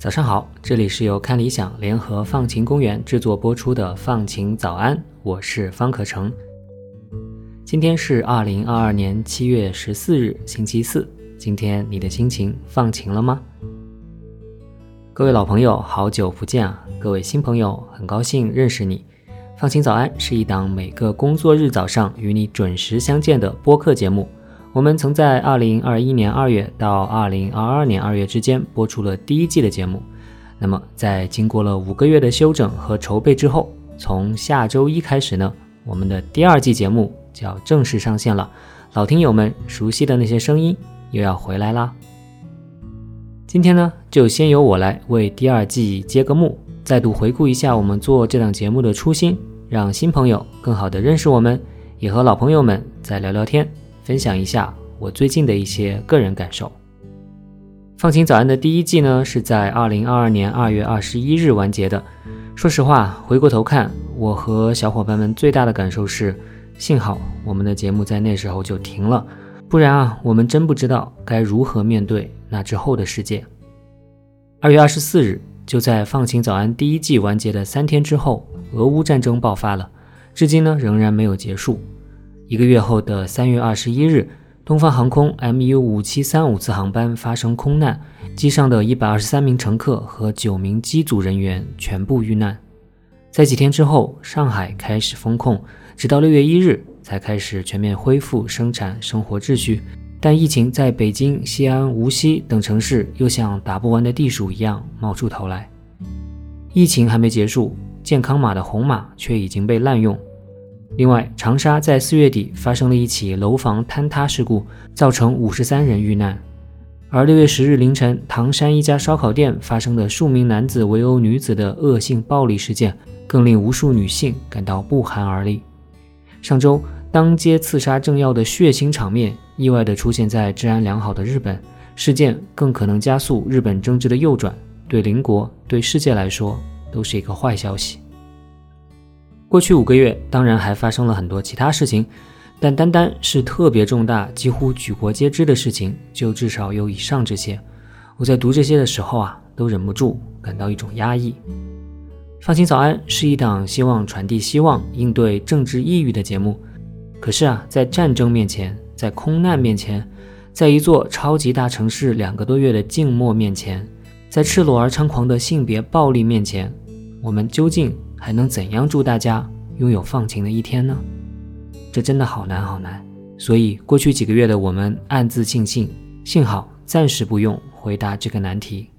早上好，这里是由看理想联合放晴公园制作播出的《放晴早安》，我是方可成。今天是二零二二年七月十四日，星期四。今天你的心情放晴了吗？各位老朋友，好久不见啊！各位新朋友，很高兴认识你。放晴早安是一档每个工作日早上与你准时相见的播客节目。我们曾在二零二一年二月到二零二二年二月之间播出了第一季的节目。那么，在经过了五个月的休整和筹备之后，从下周一开始呢，我们的第二季节目就要正式上线了。老听友们熟悉的那些声音又要回来啦。今天呢，就先由我来为第二季揭个幕，再度回顾一下我们做这档节目的初心，让新朋友更好的认识我们，也和老朋友们再聊聊天。分享一下我最近的一些个人感受。放晴早安的第一季呢，是在二零二二年二月二十一日完结的。说实话，回过头看，我和小伙伴们最大的感受是，幸好我们的节目在那时候就停了，不然啊，我们真不知道该如何面对那之后的世界。二月二十四日，就在放晴早安第一季完结的三天之后，俄乌战争爆发了，至今呢仍然没有结束。一个月后的三月二十一日，东方航空 MU 五七三五次航班发生空难，机上的一百二十三名乘客和九名机组人员全部遇难。在几天之后，上海开始封控，直到六月一日才开始全面恢复生产生活秩序。但疫情在北京、西安、无锡等城市又像打不完的地鼠一样冒出头来。疫情还没结束，健康码的红码却已经被滥用。另外，长沙在四月底发生了一起楼房坍塌事故，造成五十三人遇难。而六月十日凌晨，唐山一家烧烤店发生的数名男子围殴女子的恶性暴力事件，更令无数女性感到不寒而栗。上周，当街刺杀政要的血腥场面意外地出现在治安良好的日本，事件更可能加速日本政治的右转，对邻国、对世界来说都是一个坏消息。过去五个月，当然还发生了很多其他事情，但单单是特别重大、几乎举国皆知的事情，就至少有以上这些。我在读这些的时候啊，都忍不住感到一种压抑。放心早安是一档希望传递希望、应对政治抑郁的节目，可是啊，在战争面前，在空难面前，在一座超级大城市两个多月的静默面前，在赤裸而猖狂的性别暴力面前，我们究竟？还能怎样祝大家拥有放晴的一天呢？这真的好难好难。所以过去几个月的我们暗自庆幸，幸好暂时不用回答这个难题。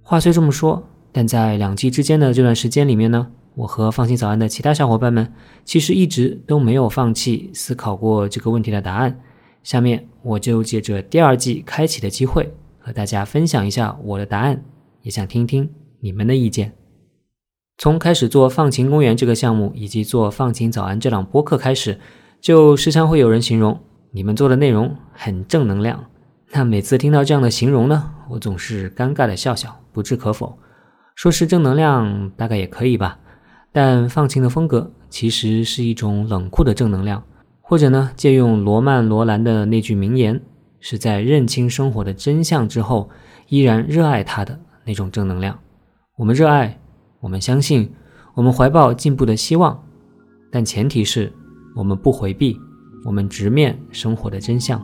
话虽这么说，但在两季之间的这段时间里面呢，我和放心早安的其他小伙伴们其实一直都没有放弃思考过这个问题的答案。下面我就借着第二季开启的机会，和大家分享一下我的答案，也想听听你们的意见。从开始做放晴公园这个项目，以及做放晴早安这档播客开始，就时常会有人形容你们做的内容很正能量。那每次听到这样的形容呢，我总是尴尬的笑笑，不置可否。说是正能量，大概也可以吧。但放晴的风格其实是一种冷酷的正能量，或者呢，借用罗曼·罗兰的那句名言，是在认清生活的真相之后，依然热爱它的那种正能量。我们热爱。我们相信，我们怀抱进步的希望，但前提是我们不回避，我们直面生活的真相。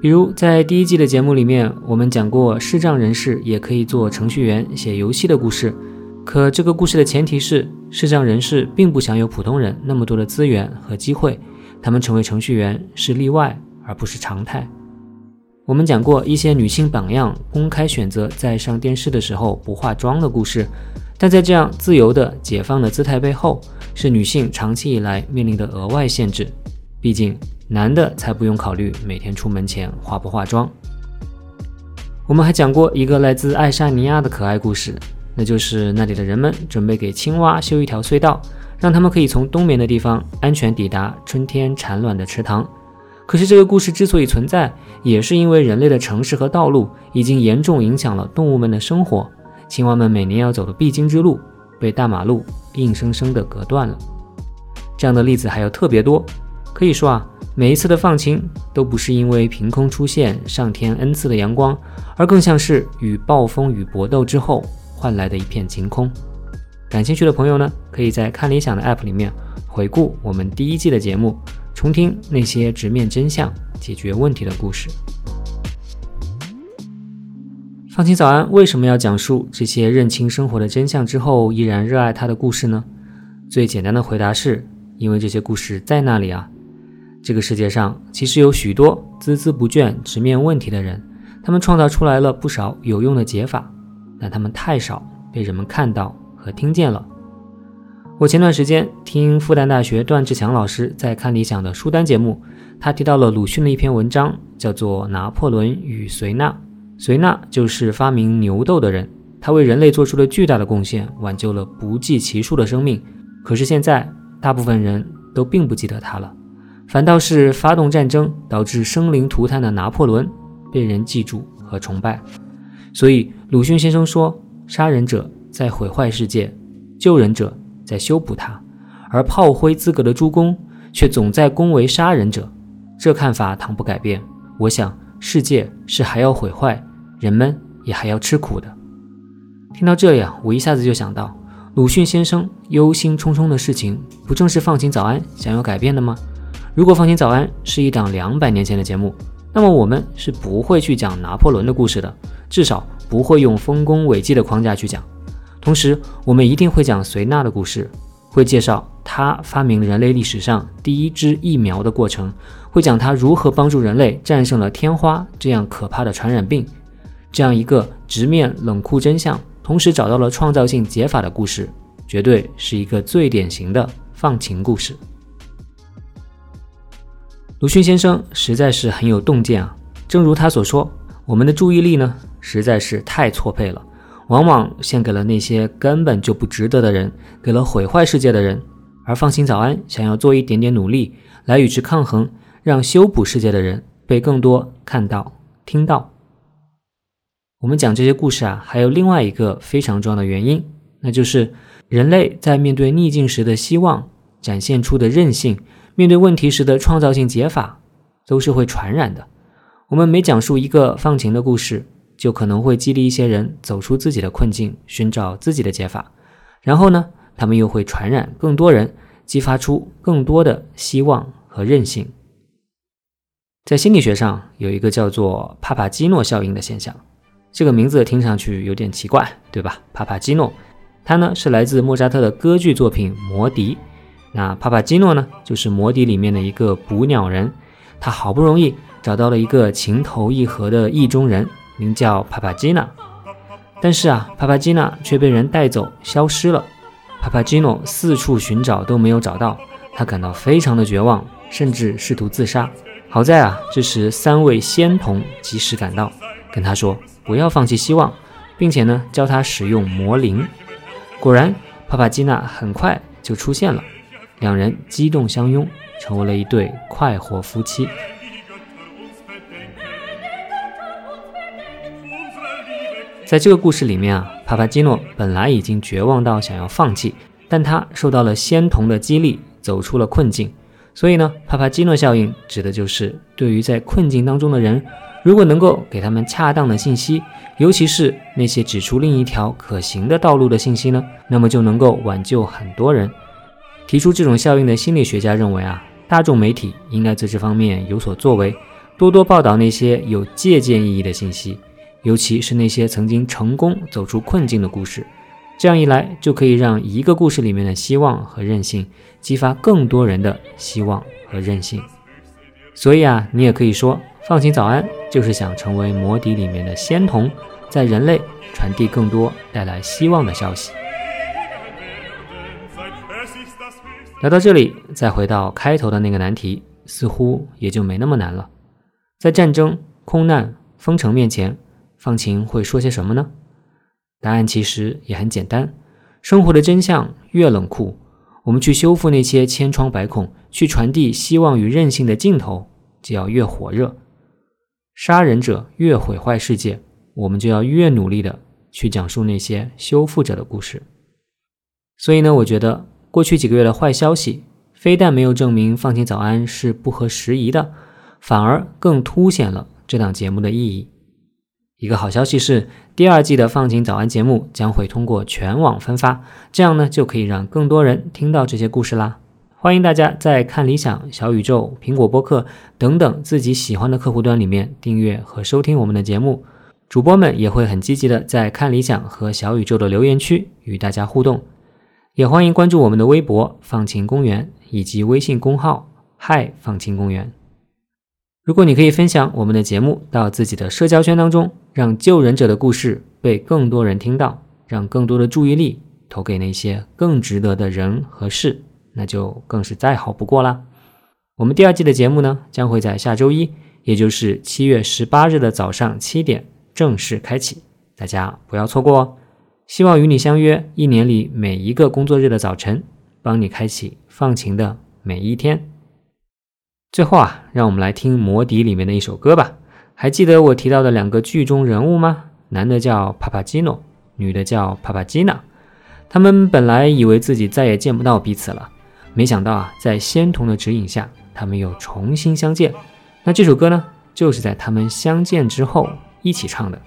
比如在第一季的节目里面，我们讲过视障人士也可以做程序员、写游戏的故事。可这个故事的前提是，视障人士并不享有普通人那么多的资源和机会，他们成为程序员是例外，而不是常态。我们讲过一些女性榜样公开选择在上电视的时候不化妆的故事，但在这样自由的解放的姿态背后，是女性长期以来面临的额外限制。毕竟男的才不用考虑每天出门前化不化妆。我们还讲过一个来自爱沙尼亚的可爱故事，那就是那里的人们准备给青蛙修一条隧道，让他们可以从冬眠的地方安全抵达春天产卵的池塘。可是这个故事之所以存在，也是因为人类的城市和道路已经严重影响了动物们的生活。青蛙们每年要走的必经之路，被大马路硬生生地隔断了。这样的例子还有特别多。可以说啊，每一次的放晴都不是因为凭空出现上天恩赐的阳光，而更像是与暴风雨搏斗之后换来的一片晴空。感兴趣的朋友呢，可以在看理想的 App 里面回顾我们第一季的节目，重听那些直面真相、解决问题的故事。放晴早安为什么要讲述这些认清生活的真相之后依然热爱它的故事呢？最简单的回答是，因为这些故事在那里啊。这个世界上其实有许多孜孜不倦直面问题的人，他们创造出来了不少有用的解法，但他们太少被人们看到和听见了。我前段时间听复旦大学段志强老师在看理想的书单节目，他提到了鲁迅的一篇文章，叫做《拿破仑与隋纳》。隋纳就是发明牛痘的人，他为人类做出了巨大的贡献，挽救了不计其数的生命。可是现在，大部分人都并不记得他了。反倒是发动战争导致生灵涂炭的拿破仑被人记住和崇拜，所以鲁迅先生说：“杀人者在毁坏世界，救人者在修补它，而炮灰资格的诸公却总在恭维杀人者。”这看法倘不改变，我想世界是还要毁坏，人们也还要吃苦的。听到这里啊，我一下子就想到，鲁迅先生忧心忡忡的事情，不正是放晴早安想要改变的吗？如果放心早安是一档两百年前的节目，那么我们是不会去讲拿破仑的故事的，至少不会用丰功伟绩的框架去讲。同时，我们一定会讲隋纳的故事，会介绍他发明人类历史上第一支疫苗的过程，会讲他如何帮助人类战胜了天花这样可怕的传染病。这样一个直面冷酷真相，同时找到了创造性解法的故事，绝对是一个最典型的放晴故事。鲁迅先生实在是很有洞见啊，正如他所说，我们的注意力呢实在是太错配了，往往献给了那些根本就不值得的人，给了毁坏世界的人。而放心早安想要做一点点努力来与之抗衡，让修补世界的人被更多看到、听到。我们讲这些故事啊，还有另外一个非常重要的原因，那就是人类在面对逆境时的希望展现出的韧性。面对问题时的创造性解法都是会传染的。我们每讲述一个放晴的故事，就可能会激励一些人走出自己的困境，寻找自己的解法。然后呢，他们又会传染更多人，激发出更多的希望和韧性。在心理学上有一个叫做帕帕基诺效应的现象，这个名字听上去有点奇怪，对吧？帕帕基诺，它呢是来自莫扎特的歌剧作品《魔笛》。那帕帕基诺呢，就是《魔笛》里面的一个捕鸟人，他好不容易找到了一个情投意合的意中人，名叫帕帕基娜。但是啊，帕帕基娜却被人带走，消失了。帕帕基诺四处寻找都没有找到，他感到非常的绝望，甚至试图自杀。好在啊，这时三位仙童及时赶到，跟他说不要放弃希望，并且呢，教他使用魔灵。果然，帕帕基娜很快就出现了。两人激动相拥，成为了一对快活夫妻。在这个故事里面啊，帕帕基诺本来已经绝望到想要放弃，但他受到了仙童的激励，走出了困境。所以呢，帕帕基诺效应指的就是对于在困境当中的人，如果能够给他们恰当的信息，尤其是那些指出另一条可行的道路的信息呢，那么就能够挽救很多人。提出这种效应的心理学家认为啊，大众媒体应该在这方面有所作为，多多报道那些有借鉴意义的信息，尤其是那些曾经成功走出困境的故事。这样一来，就可以让一个故事里面的希望和韧性，激发更多人的希望和韧性。所以啊，你也可以说，放晴早安就是想成为魔笛里面的仙童，在人类传递更多带来希望的消息。聊到这里，再回到开头的那个难题，似乎也就没那么难了。在战争、空难、封城面前，放晴会说些什么呢？答案其实也很简单：生活的真相越冷酷，我们去修复那些千疮百孔，去传递希望与韧性的镜头，就要越火热。杀人者越毁坏世界，我们就要越努力的去讲述那些修复者的故事。所以呢，我觉得。过去几个月的坏消息非但没有证明《放晴早安》是不合时宜的，反而更凸显了这档节目的意义。一个好消息是，第二季的《放晴早安》节目将会通过全网分发，这样呢就可以让更多人听到这些故事啦。欢迎大家在看理想、小宇宙、苹果播客等等自己喜欢的客户端里面订阅和收听我们的节目。主播们也会很积极的在看理想和小宇宙的留言区与大家互动。也欢迎关注我们的微博“放晴公园”以及微信公号“嗨放晴公园”。如果你可以分享我们的节目到自己的社交圈当中，让救人者的故事被更多人听到，让更多的注意力投给那些更值得的人和事。那就更是再好不过啦。我们第二季的节目呢，将会在下周一，也就是七月十八日的早上七点正式开启，大家不要错过哦。希望与你相约一年里每一个工作日的早晨，帮你开启放晴的每一天。最后啊，让我们来听《魔笛》里面的一首歌吧。还记得我提到的两个剧中人物吗？男的叫帕帕基诺，女的叫帕帕基娜。他们本来以为自己再也见不到彼此了。没想到啊，在仙童的指引下，他们又重新相见。那这首歌呢，就是在他们相见之后一起唱的。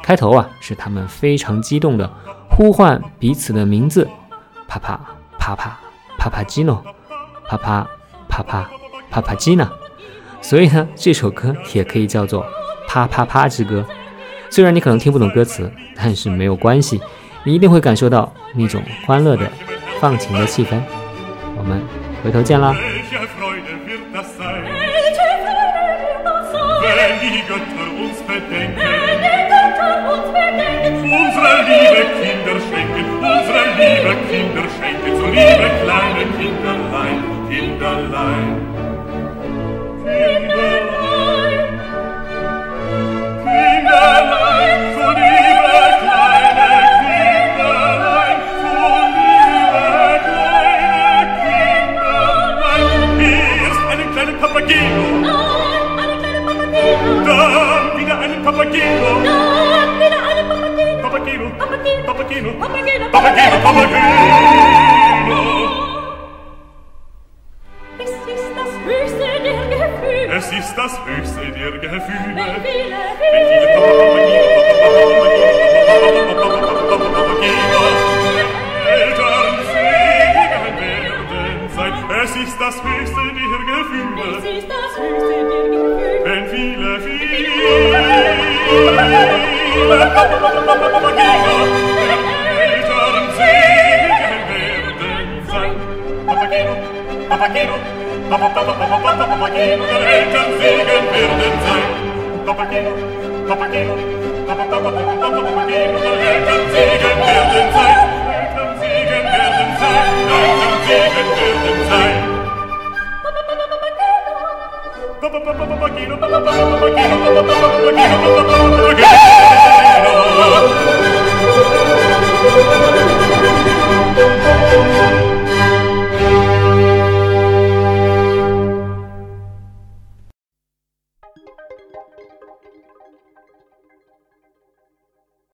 开头啊，是他们非常激动的呼唤彼此的名字：帕帕帕帕帕帕基诺，帕帕帕帕帕帕基娜。所以呢，这首歌也可以叫做啪啪啪之歌。虽然你可能听不懂歌词，但是没有关系，你一定会感受到那种欢乐的、放晴的气氛。我们回头见啦。Papageno. No, appena alle papageno. Papageno. Papageno. Papageno. Papageno. Papageno. Papageno. Es ist das höchste der Gefühle. Es ist das höchste der Gefühle. Wenn viele, viele. Papageno. Papageno. Papageno. Papageno. Eltern sehen werden sein. Es ist das höchste der Gefühle. Es ist das höchste Papa quiero, papa quiero, papa quiero, papa quiero, papa quiero, papa quiero, papa quiero, papa quiero, papa quiero, papa quiero, papa quiero, papa quiero, papa quiero, papa Bacchino, papa Bacchino, papa Bacchino,